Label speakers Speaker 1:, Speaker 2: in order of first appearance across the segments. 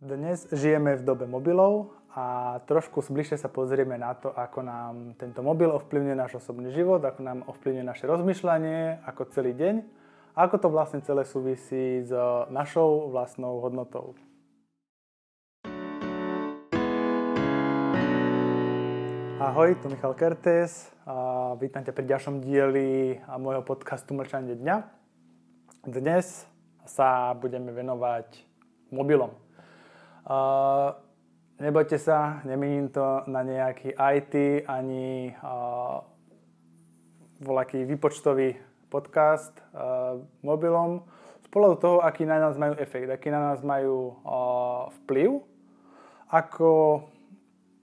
Speaker 1: Dnes žijeme v dobe mobilov a trošku bližšie sa pozrieme na to, ako nám tento mobil ovplyvňuje náš osobný život, ako nám ovplyvňuje naše rozmýšľanie, ako celý deň a ako to vlastne celé súvisí s našou vlastnou hodnotou. Ahoj, tu Michal Kertes a vítam ťa pri ďalšom dieli môjho podcastu Mlčanie dňa. Dnes sa budeme venovať mobilom. Nebojte sa, nemínim to na nejaký IT ani uh, voľaký výpočtový podcast uh, mobilom z pohľadu toho, aký na nás majú efekt, aký na nás majú uh, vplyv, ako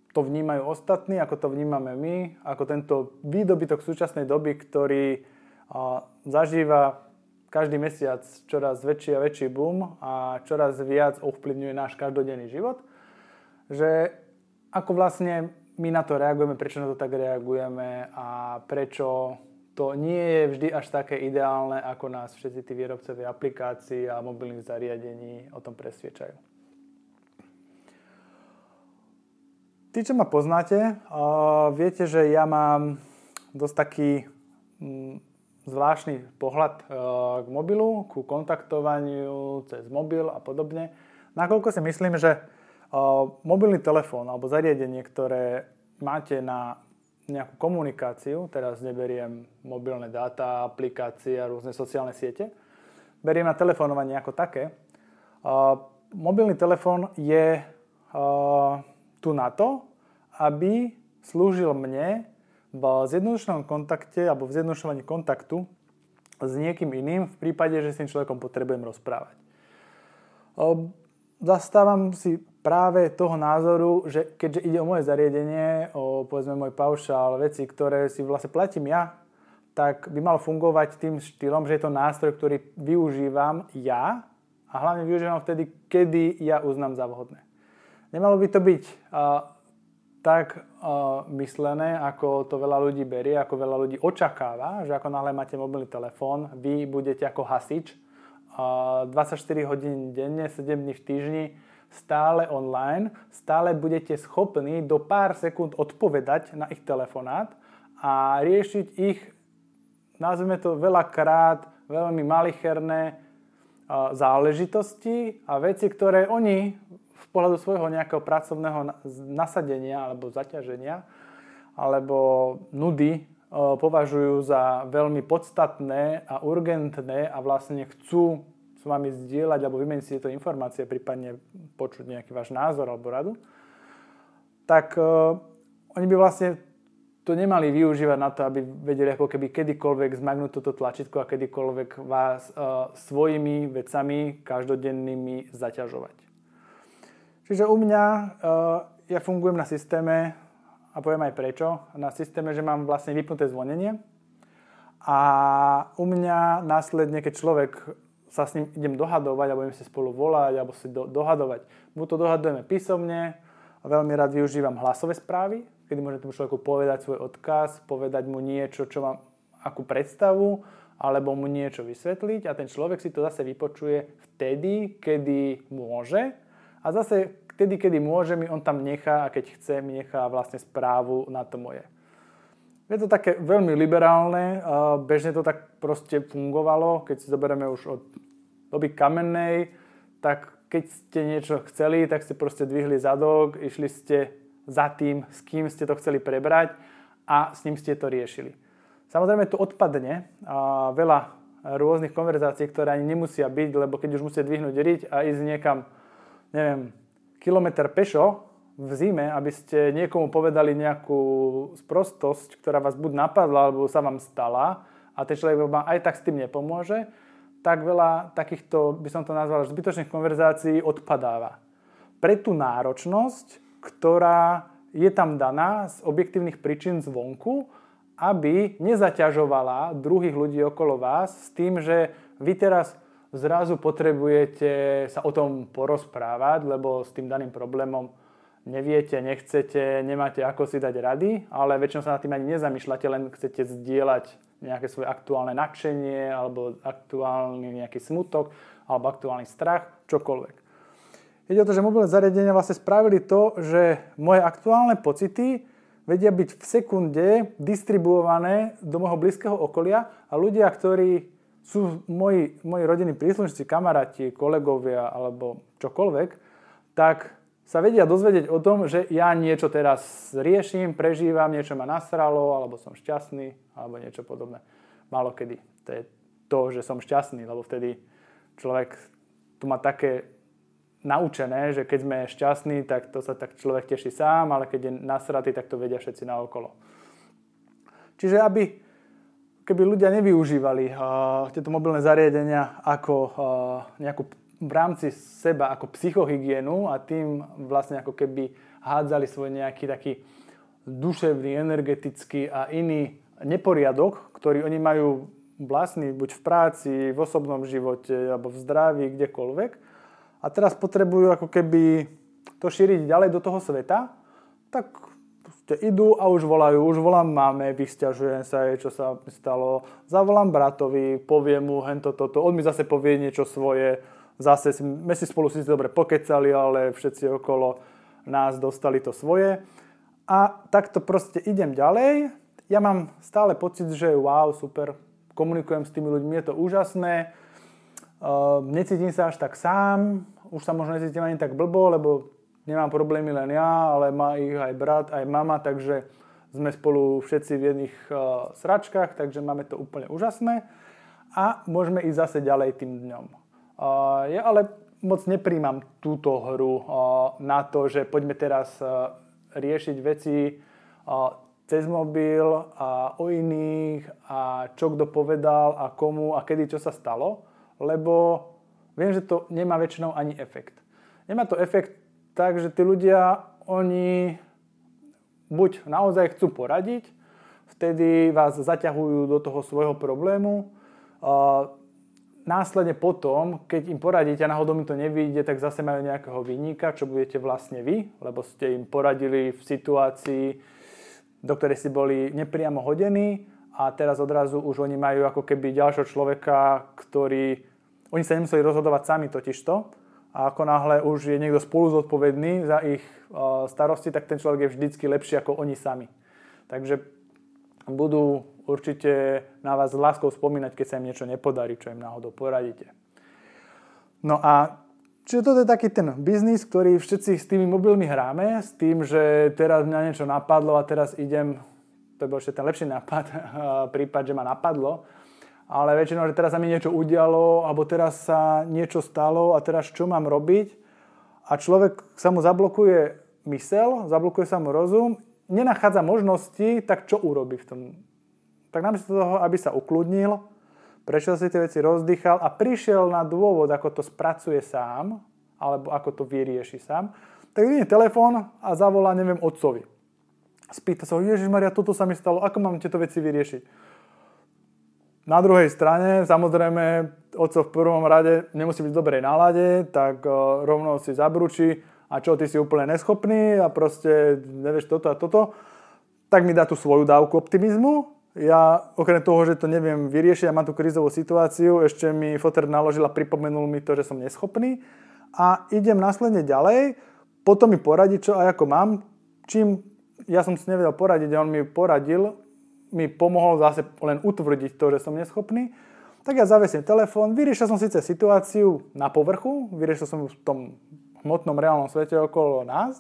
Speaker 1: to vnímajú ostatní, ako to vnímame my, ako tento výdobytok súčasnej doby, ktorý uh, zažíva každý mesiac čoraz väčší a väčší boom a čoraz viac ovplyvňuje náš každodenný život, že ako vlastne my na to reagujeme, prečo na to tak reagujeme a prečo to nie je vždy až také ideálne, ako nás všetci tí výrobcovia aplikácií a mobilných zariadení o tom presviečajú. Tí, čo ma poznáte, viete, že ja mám dosť taký mm, zvláštny pohľad eh, k mobilu, ku kontaktovaniu cez mobil a podobne. Nakoľko si myslím, že eh, mobilný telefón alebo zariadenie, ktoré máte na nejakú komunikáciu, teraz neberiem mobilné dáta, aplikácie a rôzne sociálne siete, beriem na telefonovanie ako také. Eh, mobilný telefón je tu na to, aby slúžil mne v zjednodušenom kontakte alebo v zjednodušovaní kontaktu s niekým iným v prípade, že s tým človekom potrebujem rozprávať. Zastávam si práve toho názoru, že keďže ide o moje zariadenie, o povedzme môj paušál, veci, ktoré si vlastne platím ja, tak by mal fungovať tým štýlom, že je to nástroj, ktorý využívam ja a hlavne využívam vtedy, kedy ja uznám za vhodné. Nemalo by to byť tak uh, myslené, ako to veľa ľudí berie, ako veľa ľudí očakáva, že ako náhle máte mobilný telefón, vy budete ako hasič uh, 24 hodín denne, 7 dní v týždni, stále online, stále budete schopní do pár sekúnd odpovedať na ich telefonát a riešiť ich, nazveme to veľakrát, veľmi malicherné uh, záležitosti a veci, ktoré oni pohľadu svojho nejakého pracovného nasadenia alebo zaťaženia alebo nudy e, považujú za veľmi podstatné a urgentné a vlastne chcú s vami zdieľať alebo vymeniť si tieto informácie, prípadne počuť nejaký váš názor alebo radu, tak uh, oni by vlastne to nemali využívať na to, aby vedeli ako keby kedykoľvek zmagnúť toto tlačítko a kedykoľvek vás uh, svojimi vecami každodennými zaťažovať. Čiže u mňa, uh, ja fungujem na systéme, a poviem aj prečo, na systéme, že mám vlastne vypnuté zvonenie. A u mňa následne, keď človek sa s ním idem dohadovať, alebo idem si spolu volať, alebo si do, dohadovať, buď to dohadujeme písomne, a veľmi rád využívam hlasové správy, kedy môžem tomu človeku povedať svoj odkaz, povedať mu niečo, čo mám, akú predstavu, alebo mu niečo vysvetliť a ten človek si to zase vypočuje vtedy, kedy môže a zase vtedy, kedy môže, mi on tam nechá a keď chce, mi nechá vlastne správu na to moje. Je to také veľmi liberálne, bežne to tak proste fungovalo, keď si zoberieme už od doby kamennej, tak keď ste niečo chceli, tak ste proste dvihli zadok, išli ste za tým, s kým ste to chceli prebrať a s ním ste to riešili. Samozrejme tu odpadne veľa rôznych konverzácií, ktoré ani nemusia byť, lebo keď už musíte dvihnúť riť a ísť niekam neviem, kilometr pešo v zime, aby ste niekomu povedali nejakú sprostosť, ktorá vás buď napadla, alebo sa vám stala a ten človek vám aj tak s tým nepomôže, tak veľa takýchto, by som to nazval, zbytočných konverzácií odpadáva. Pre tú náročnosť, ktorá je tam daná z objektívnych príčin zvonku, aby nezaťažovala druhých ľudí okolo vás s tým, že vy teraz zrazu potrebujete sa o tom porozprávať, lebo s tým daným problémom neviete, nechcete, nemáte ako si dať rady, ale väčšinou sa nad tým ani nezamýšľate, len chcete zdieľať nejaké svoje aktuálne nadšenie alebo aktuálny nejaký smutok alebo aktuálny strach, čokoľvek. Ide o to, že mobilné zariadenia vlastne spravili to, že moje aktuálne pocity vedia byť v sekunde distribuované do môjho blízkeho okolia a ľudia, ktorí sú moji, moji rodinní príslušníci, kamaráti, kolegovia alebo čokoľvek, tak sa vedia dozvedieť o tom, že ja niečo teraz riešim, prežívam, niečo ma nasralo, alebo som šťastný, alebo niečo podobné. Malo kedy. To je to, že som šťastný, lebo vtedy človek tu má také naučené, že keď sme šťastní, tak to sa tak človek teší sám, ale keď je nasratý, tak to vedia všetci naokolo. Čiže aby keby ľudia nevyužívali uh, tieto mobilné zariadenia ako uh, nejakú v rámci seba ako psychohygienu a tým vlastne ako keby hádzali svoj nejaký taký duševný, energetický a iný neporiadok, ktorý oni majú vlastný buď v práci, v osobnom živote alebo v zdraví, kdekoľvek, a teraz potrebujú ako keby to šíriť ďalej do toho sveta, tak idú a už volajú, už volám máme, vysťažujem sa jej, čo sa stalo, zavolám bratovi, poviem mu hento toto, on mi zase povie niečo svoje, zase sme si spolu si dobre pokecali, ale všetci okolo nás dostali to svoje. A takto proste idem ďalej. Ja mám stále pocit, že wow, super, komunikujem s tými ľuďmi, je to úžasné, Uh, necítim sa až tak sám, už sa možno necítim ani tak blbo, lebo nemám problémy len ja, ale má ich aj brat, aj mama, takže sme spolu všetci v jedných uh, sračkách, takže máme to úplne úžasné a môžeme ísť zase ďalej tým dňom. Uh, ja ale moc nepríjmam túto hru uh, na to, že poďme teraz uh, riešiť veci uh, cez mobil a o iných a čo kto povedal a komu a kedy čo sa stalo lebo viem, že to nemá väčšinou ani efekt. Nemá to efekt tak, že tí ľudia, oni buď naozaj chcú poradiť, vtedy vás zaťahujú do toho svojho problému, následne potom, keď im poradíte a náhodou mi to nevíde, tak zase majú nejakého vyníka, čo budete vlastne vy, lebo ste im poradili v situácii, do ktorej si boli nepriamo hodení a teraz odrazu už oni majú ako keby ďalšieho človeka, ktorý... Oni sa nemuseli rozhodovať sami totižto a ako náhle už je niekto spolu zodpovedný za ich starosti, tak ten človek je vždycky lepší ako oni sami. Takže budú určite na vás s láskou spomínať, keď sa im niečo nepodarí, čo im náhodou poradíte. No a Čiže toto je taký ten biznis, ktorý všetci s tými mobilmi hráme, s tým, že teraz mňa niečo napadlo a teraz idem to bol ešte ten lepší nápad, prípad, že ma napadlo. Ale väčšinou, že teraz sa mi niečo udialo, alebo teraz sa niečo stalo a teraz čo mám robiť? A človek sa mu zablokuje mysel, zablokuje sa mu rozum, nenachádza možnosti, tak čo urobí v tom? Tak namiesto toho, aby sa ukludnil, prešiel si tie veci, rozdýchal a prišiel na dôvod, ako to spracuje sám, alebo ako to vyrieši sám, tak vyjde telefón a zavolá, neviem, otcovi spýta sa ho, Ježiš Maria, toto sa mi stalo, ako mám tieto veci vyriešiť? Na druhej strane, samozrejme, oco v prvom rade nemusí byť v dobrej nálade, tak uh, rovno si zabručí a čo, ty si úplne neschopný a proste nevieš toto a toto, tak mi dá tú svoju dávku optimizmu. Ja okrem toho, že to neviem vyriešiť a mám tú krízovú situáciu, ešte mi foter naložil a pripomenul mi to, že som neschopný a idem následne ďalej, potom mi poradí, čo a ako mám, čím ja som si nevedel poradiť a on mi poradil, mi pomohol zase len utvrdiť to, že som neschopný, tak ja zavesím telefón, vyriešil som síce situáciu na povrchu, vyriešil som ju v tom hmotnom reálnom svete okolo nás,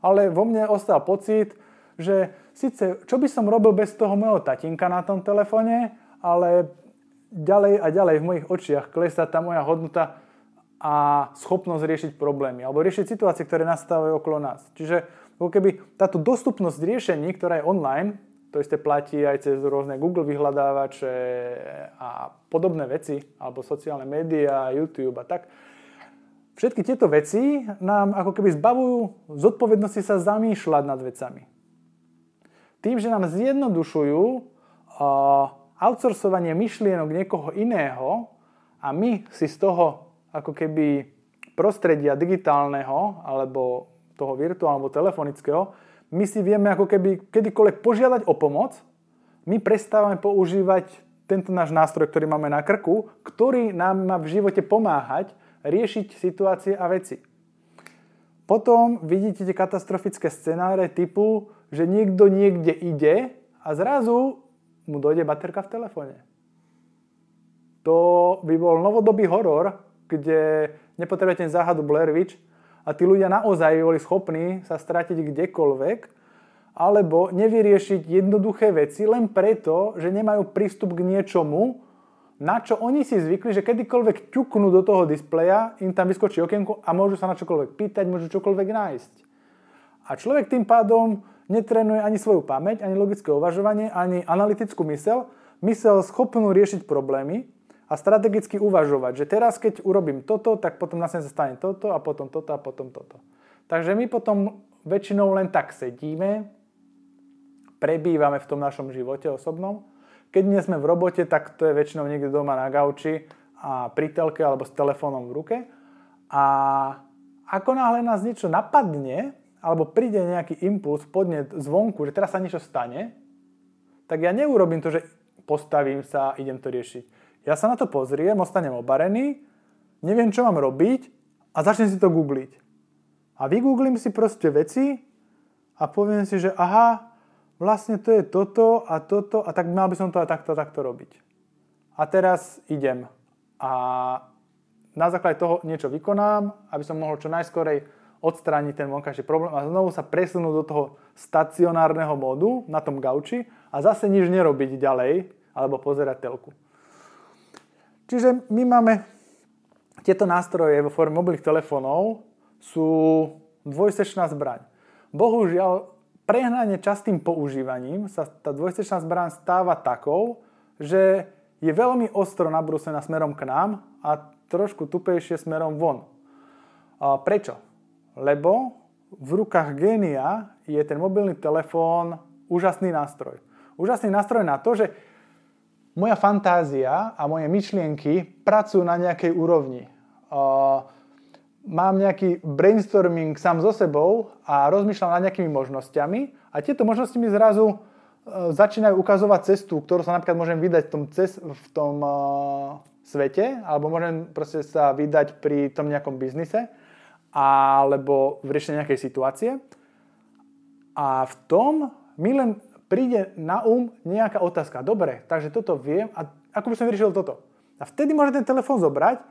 Speaker 1: ale vo mne ostal pocit, že síce čo by som robil bez toho môjho tatinka na tom telefóne, ale ďalej a ďalej v mojich očiach klesá tá moja hodnota a schopnosť riešiť problémy alebo riešiť situácie, ktoré nastávajú okolo nás. Čiže ako keby táto dostupnosť riešení, ktorá je online, to isté platí aj cez rôzne Google vyhľadávače a podobné veci, alebo sociálne médiá, YouTube a tak. Všetky tieto veci nám ako keby zbavujú zodpovednosti sa zamýšľať nad vecami. Tým, že nám zjednodušujú outsourcovanie myšlienok niekoho iného a my si z toho ako keby prostredia digitálneho alebo toho virtuálneho alebo telefonického, my si vieme ako keby kedykoľvek požiadať o pomoc, my prestávame používať tento náš nástroj, ktorý máme na krku, ktorý nám má v živote pomáhať riešiť situácie a veci. Potom vidíte tie katastrofické scenáre typu, že niekto niekde ide a zrazu mu dojde baterka v telefóne. To by bol novodobý horor, kde nepotrebujete záhadu Blair Witch a tí ľudia naozaj boli schopní sa stratiť kdekoľvek, alebo nevyriešiť jednoduché veci len preto, že nemajú prístup k niečomu, na čo oni si zvykli, že kedykoľvek ťuknú do toho displeja, im tam vyskočí okienko a môžu sa na čokoľvek pýtať, môžu čokoľvek nájsť. A človek tým pádom netrenuje ani svoju pamäť, ani logické uvažovanie, ani analytickú mysel, mysel schopnú riešiť problémy a strategicky uvažovať, že teraz keď urobím toto, tak potom následne sa stane toto a potom toto a potom toto. Takže my potom väčšinou len tak sedíme, prebývame v tom našom živote osobnom keď nie sme v robote, tak to je väčšinou niekde doma na gauči a pri telke alebo s telefónom v ruke. A ako náhle nás niečo napadne, alebo príde nejaký impuls, podnet zvonku, že teraz sa niečo stane, tak ja neurobím to, že postavím sa a idem to riešiť. Ja sa na to pozriem, ostanem obarený, neviem, čo mám robiť a začnem si to googliť. A vygooglím si proste veci a poviem si, že aha, vlastne to je toto a toto a tak mal by som to aj takto, takto robiť. A teraz idem a na základe toho niečo vykonám, aby som mohol čo najskorej odstrániť ten vonkajší problém a znovu sa presunúť do toho stacionárneho módu na tom gauči a zase nič nerobiť ďalej alebo pozerať telku. Čiže my máme tieto nástroje vo forme mobilných telefónov sú dvojsečná zbraň. Bohužiaľ, prehnane častým používaním sa tá dvojstečná zbraň stáva takou, že je veľmi ostro nabrúsená smerom k nám a trošku tupejšie smerom von. A prečo? Lebo v rukách génia je ten mobilný telefón úžasný nástroj. Úžasný nástroj na to, že moja fantázia a moje myšlienky pracujú na nejakej úrovni. Mám nejaký brainstorming sám so sebou a rozmýšľam nad nejakými možnosťami a tieto možnosti mi zrazu začínajú ukazovať cestu, ktorú sa napríklad môžem vydať v tom, cest, v tom uh, svete, alebo môžem proste sa vydať pri tom nejakom biznise, alebo v riešení nejakej situácie. A v tom mi len príde na um nejaká otázka. Dobre, takže toto viem a ako by som vyriešil toto? A vtedy môžem ten telefón zobrať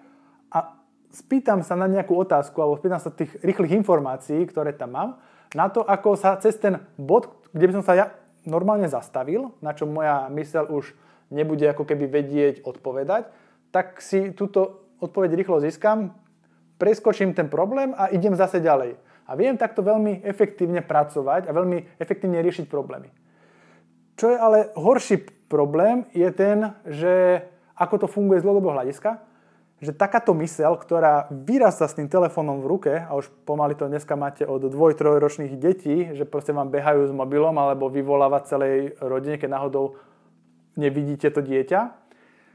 Speaker 1: a spýtam sa na nejakú otázku alebo spýtam sa tých rýchlych informácií, ktoré tam mám, na to, ako sa cez ten bod, kde by som sa ja normálne zastavil, na čo moja mysel už nebude ako keby vedieť odpovedať, tak si túto odpoveď rýchlo získam, preskočím ten problém a idem zase ďalej. A viem takto veľmi efektívne pracovať a veľmi efektívne riešiť problémy. Čo je ale horší problém, je ten, že ako to funguje z dlhodobého hľadiska, že takáto mysel, ktorá vyrasta s tým telefónom v ruke, a už pomaly to dneska máte od dvoj, trojročných detí, že proste vám behajú s mobilom alebo vyvolávať celej rodine, keď náhodou nevidíte to dieťa,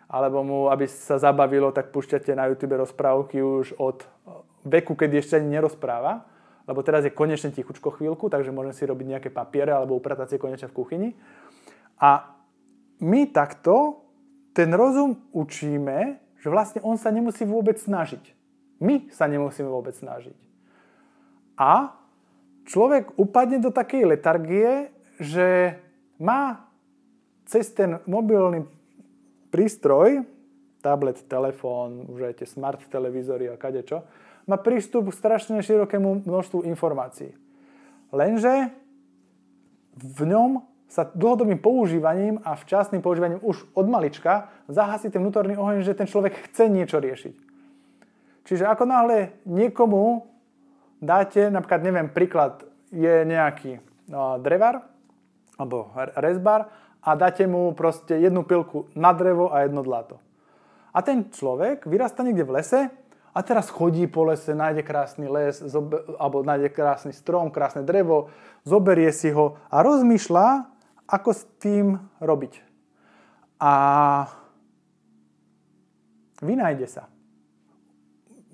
Speaker 1: alebo mu, aby sa zabavilo, tak púšťate na YouTube rozprávky už od veku, keď ešte ani nerozpráva, lebo teraz je konečne tichučko chvíľku, takže môžem si robiť nejaké papiere alebo upratať si konečne v kuchyni. A my takto ten rozum učíme, že vlastne on sa nemusí vôbec snažiť. My sa nemusíme vôbec snažiť. A človek upadne do takej letargie, že má cez ten mobilný prístroj, tablet, telefón, už aj tie smart televízory a kadečo, má prístup k strašne širokému množstvu informácií. Lenže v ňom sa dlhodobým používaním a včasným používaním už od malička zahasí ten vnútorný oheň, že ten človek chce niečo riešiť. Čiže ako náhle niekomu dáte, napríklad, neviem, príklad, je nejaký no, drevar alebo rezbar a dáte mu proste jednu pilku na drevo a jedno dlato. A ten človek vyrastá niekde v lese a teraz chodí po lese, nájde krásny les, zober, alebo nájde krásny strom, krásne drevo, zoberie si ho a rozmýšľa, ako s tým robiť. A vynájde sa.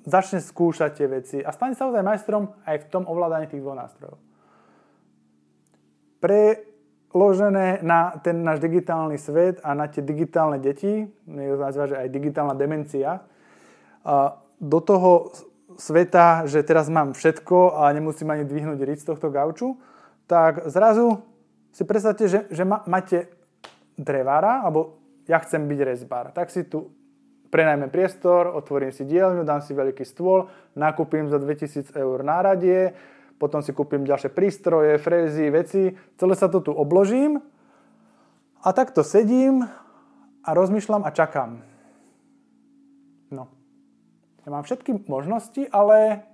Speaker 1: Začne skúšať tie veci a stane sa ozaj majstrom aj v tom ovládaní tých dvoch nástrojov. Preložené na ten náš digitálny svet a na tie digitálne deti, nazýva, že aj digitálna demencia, do toho sveta, že teraz mám všetko a nemusím ani dvihnúť ric tohto gauču, tak zrazu si predstavte, že, že ma, máte drevára, alebo ja chcem byť rezbár. Tak si tu prenajmem priestor, otvorím si dielňu, dám si veľký stôl, nakúpim za 2000 eur náradie, potom si kúpim ďalšie prístroje, frézy, veci, celé sa to tu obložím a takto sedím a rozmýšľam a čakám. No. Ja mám všetky možnosti, ale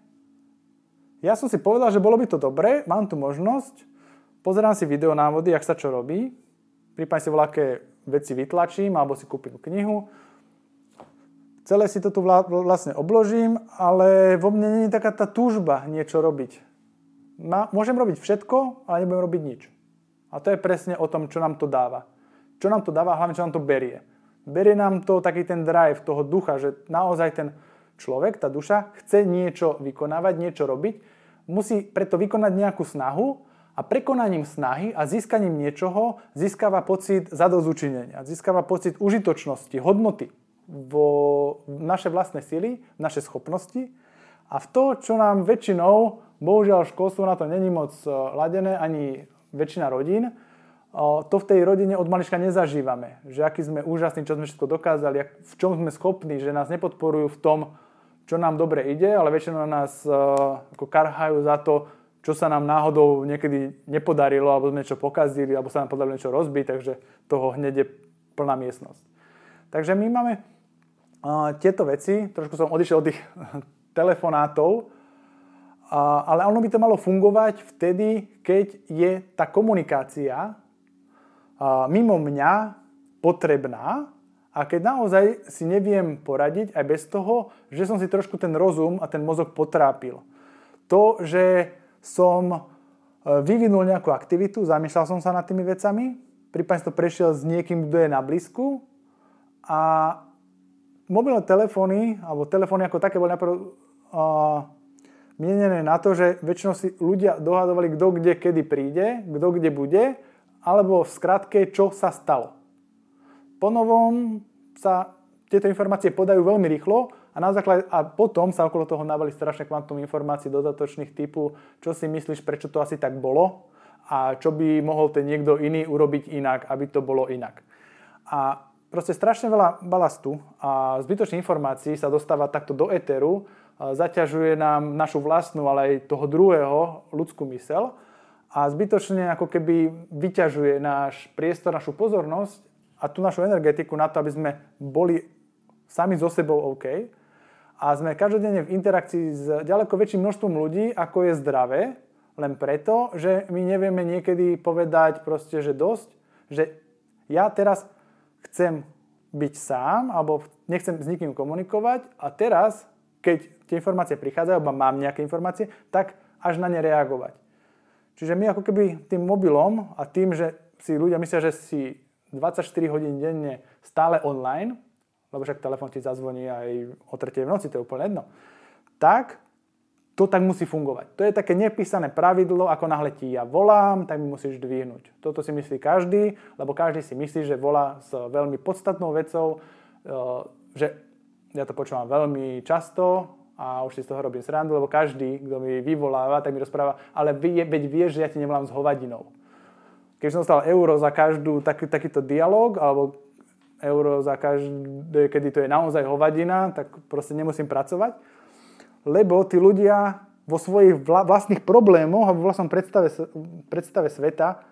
Speaker 1: ja som si povedal, že bolo by to dobré, mám tu možnosť, pozerám si video návody, jak sa čo robí, prípadne si voľaké veci vytlačím alebo si kúpim knihu, celé si to tu vlastne obložím, ale vo mne nie je taká tá túžba niečo robiť. Môžem robiť všetko, ale nebudem robiť nič. A to je presne o tom, čo nám to dáva. Čo nám to dáva, hlavne čo nám to berie. Berie nám to taký ten drive toho ducha, že naozaj ten človek, tá duša, chce niečo vykonávať, niečo robiť, musí preto vykonať nejakú snahu a prekonaním snahy a získaním niečoho získava pocit zadozučinenia, získava pocit užitočnosti, hodnoty vo naše vlastné sily, naše schopnosti a v to, čo nám väčšinou, bohužiaľ školstvo na to není moc e, ladené, ani väčšina rodín, e, to v tej rodine od malička nezažívame. Že aký sme úžasní, čo sme všetko dokázali, v čom sme schopní, že nás nepodporujú v tom, čo nám dobre ide, ale väčšinou nás e, ako karhajú za to, čo sa nám náhodou niekedy nepodarilo, alebo sme niečo pokazili, alebo sa nám podarilo niečo rozbiť, takže toho hneď je plná miestnosť. Takže my máme tieto veci, trošku som odišiel od tých telefonátov, ale ono by to malo fungovať vtedy, keď je tá komunikácia mimo mňa potrebná a keď naozaj si neviem poradiť aj bez toho, že som si trošku ten rozum a ten mozog potrápil. To, že som e, vyvinul nejakú aktivitu, zamýšľal som sa nad tými vecami, prípadne som to prešiel s niekým, kto je na blízku a mobilné telefóny, alebo telefóny ako také boli najprv uh, mienené na to, že väčšinou si ľudia dohadovali, kto kde kedy príde, kto kde bude, alebo v skratke, čo sa stalo. Po novom sa tieto informácie podajú veľmi rýchlo a, na základe, a potom sa okolo toho navali strašne kvantum informácií dodatočných typu, čo si myslíš, prečo to asi tak bolo a čo by mohol ten niekto iný urobiť inak, aby to bolo inak. A proste strašne veľa balastu a zbytočných informácií sa dostáva takto do éteru, zaťažuje nám našu vlastnú, ale aj toho druhého ľudskú mysel a zbytočne ako keby vyťažuje náš priestor, našu pozornosť a tú našu energetiku na to, aby sme boli sami so sebou OK. A sme každodenne v interakcii s ďaleko väčším množstvom ľudí, ako je zdravé, len preto, že my nevieme niekedy povedať proste, že dosť, že ja teraz chcem byť sám alebo nechcem s nikým komunikovať a teraz, keď tie informácie prichádzajú, alebo mám nejaké informácie, tak až na ne reagovať. Čiže my ako keby tým mobilom a tým, že si ľudia myslia, že si 24 hodín denne stále online, lebo však telefón ti zazvoní aj o 3 v noci, to je úplne jedno, tak to tak musí fungovať. To je také nepísané pravidlo, ako náhle ti ja volám, tak mi musíš dvihnúť. Toto si myslí každý, lebo každý si myslí, že volá s veľmi podstatnou vecou, e, že ja to počúvam veľmi často a už si z toho robím srandu, lebo každý, kto mi vyvoláva, tak mi rozpráva, ale veď vieš, že ja ti nevolám s hovadinou. Keď som dostal euro za každú taký, takýto dialog, alebo euro za každé, kedy to je naozaj hovadina, tak proste nemusím pracovať lebo tí ľudia vo svojich vlastných problémoch a vo vlastnom predstave, predstave sveta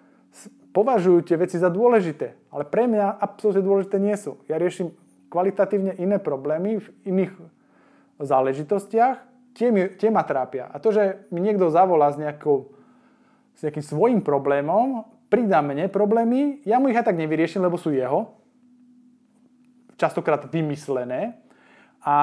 Speaker 1: považujú tie veci za dôležité. Ale pre mňa absolútne dôležité nie sú. Ja riešim kvalitatívne iné problémy v iných záležitostiach, tie, mi, tie ma trápia. A to, že mi niekto zavolá s, nejakou, s nejakým svojím problémom, pridá mne problémy, ja mu ich aj tak nevyriešim, lebo sú jeho, častokrát vymyslené. A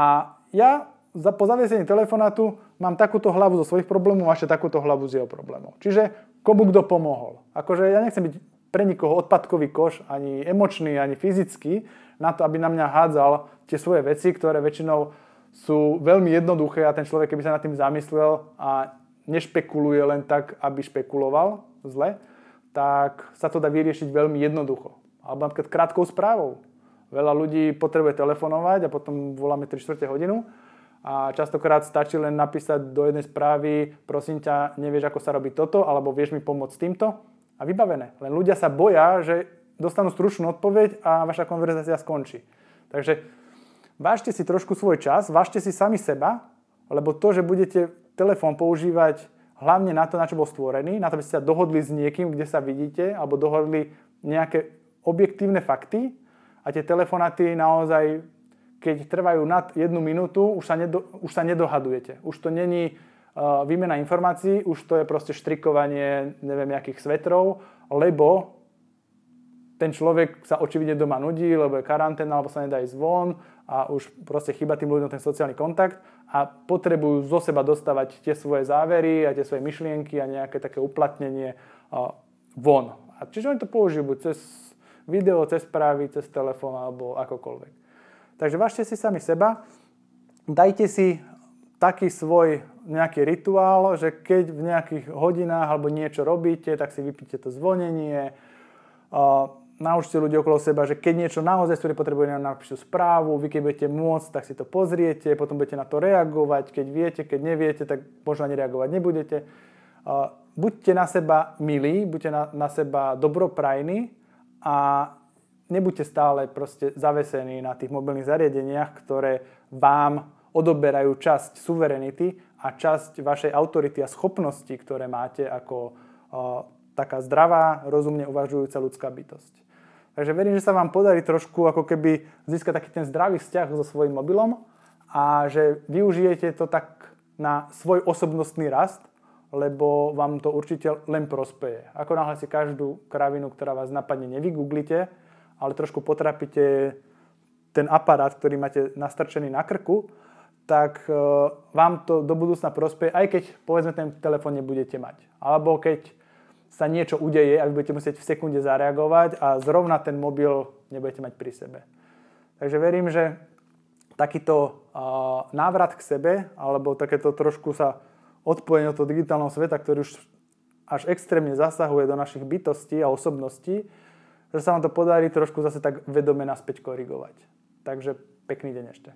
Speaker 1: ja za, po zaviesení telefonátu mám takúto hlavu zo svojich problémov a ešte takúto hlavu z jeho problémov. Čiže komu kto pomohol. Akože ja nechcem byť pre nikoho odpadkový koš, ani emočný, ani fyzický, na to, aby na mňa hádzal tie svoje veci, ktoré väčšinou sú veľmi jednoduché a ten človek, keby sa nad tým zamyslel a nešpekuluje len tak, aby špekuloval zle, tak sa to dá vyriešiť veľmi jednoducho. Alebo napríklad krátkou správou. Veľa ľudí potrebuje telefonovať a potom voláme 3 4 hodinu a častokrát stačí len napísať do jednej správy, prosím ťa, nevieš, ako sa robí toto, alebo vieš mi pomôcť týmto a vybavené. Len ľudia sa boja, že dostanú stručnú odpoveď a vaša konverzácia skončí. Takže vážte si trošku svoj čas, vážte si sami seba, lebo to, že budete telefón používať hlavne na to, na čo bol stvorený, na to, aby ste sa dohodli s niekým, kde sa vidíte, alebo dohodli nejaké objektívne fakty a tie telefonáty naozaj keď trvajú nad jednu minútu, už sa, nedo, už sa nedohadujete. Už to není uh, výmena informácií, už to je proste štrikovanie neviem, jakých svetrov, lebo ten človek sa očividne doma nudí, lebo je karanténa, alebo sa nedá ísť von a už proste chýba tým ľuďom ten sociálny kontakt a potrebujú zo seba dostávať tie svoje závery a tie svoje myšlienky a nejaké také uplatnenie uh, von. A čiže oni to použijú buď cez video, cez správy, cez telefón alebo akokoľvek. Takže vážte si sami seba, dajte si taký svoj nejaký rituál, že keď v nejakých hodinách alebo niečo robíte, tak si vypíte to zvonenie, naučte ľudí okolo seba, že keď niečo naozaj ktoré potrebuje, napíšu správu, vy keď budete môcť, tak si to pozriete, potom budete na to reagovať, keď viete, keď neviete, tak možno ani reagovať nebudete. Buďte na seba milí, buďte na, na seba dobroprajní a nebuďte stále proste zavesení na tých mobilných zariadeniach, ktoré vám odoberajú časť suverenity a časť vašej autority a schopnosti, ktoré máte ako o, taká zdravá, rozumne uvažujúca ľudská bytosť. Takže verím, že sa vám podarí trošku ako keby získať taký ten zdravý vzťah so svojím mobilom a že využijete to tak na svoj osobnostný rast, lebo vám to určite len prospeje. Ako náhle si každú kravinu, ktorá vás napadne, nevygooglite, ale trošku potrapíte ten aparát, ktorý máte nastrčený na krku, tak e, vám to do budúcna prospeje, aj keď povedzme ten telefón nebudete mať. Alebo keď sa niečo udeje a vy budete musieť v sekunde zareagovať a zrovna ten mobil nebudete mať pri sebe. Takže verím, že takýto návrat k sebe, alebo takéto trošku sa odpojenie od toho digitálneho sveta, ktorý už až extrémne zasahuje do našich bytostí a osobností, že sa vám to podarí trošku zase tak vedome naspäť korigovať. Takže pekný deň ešte.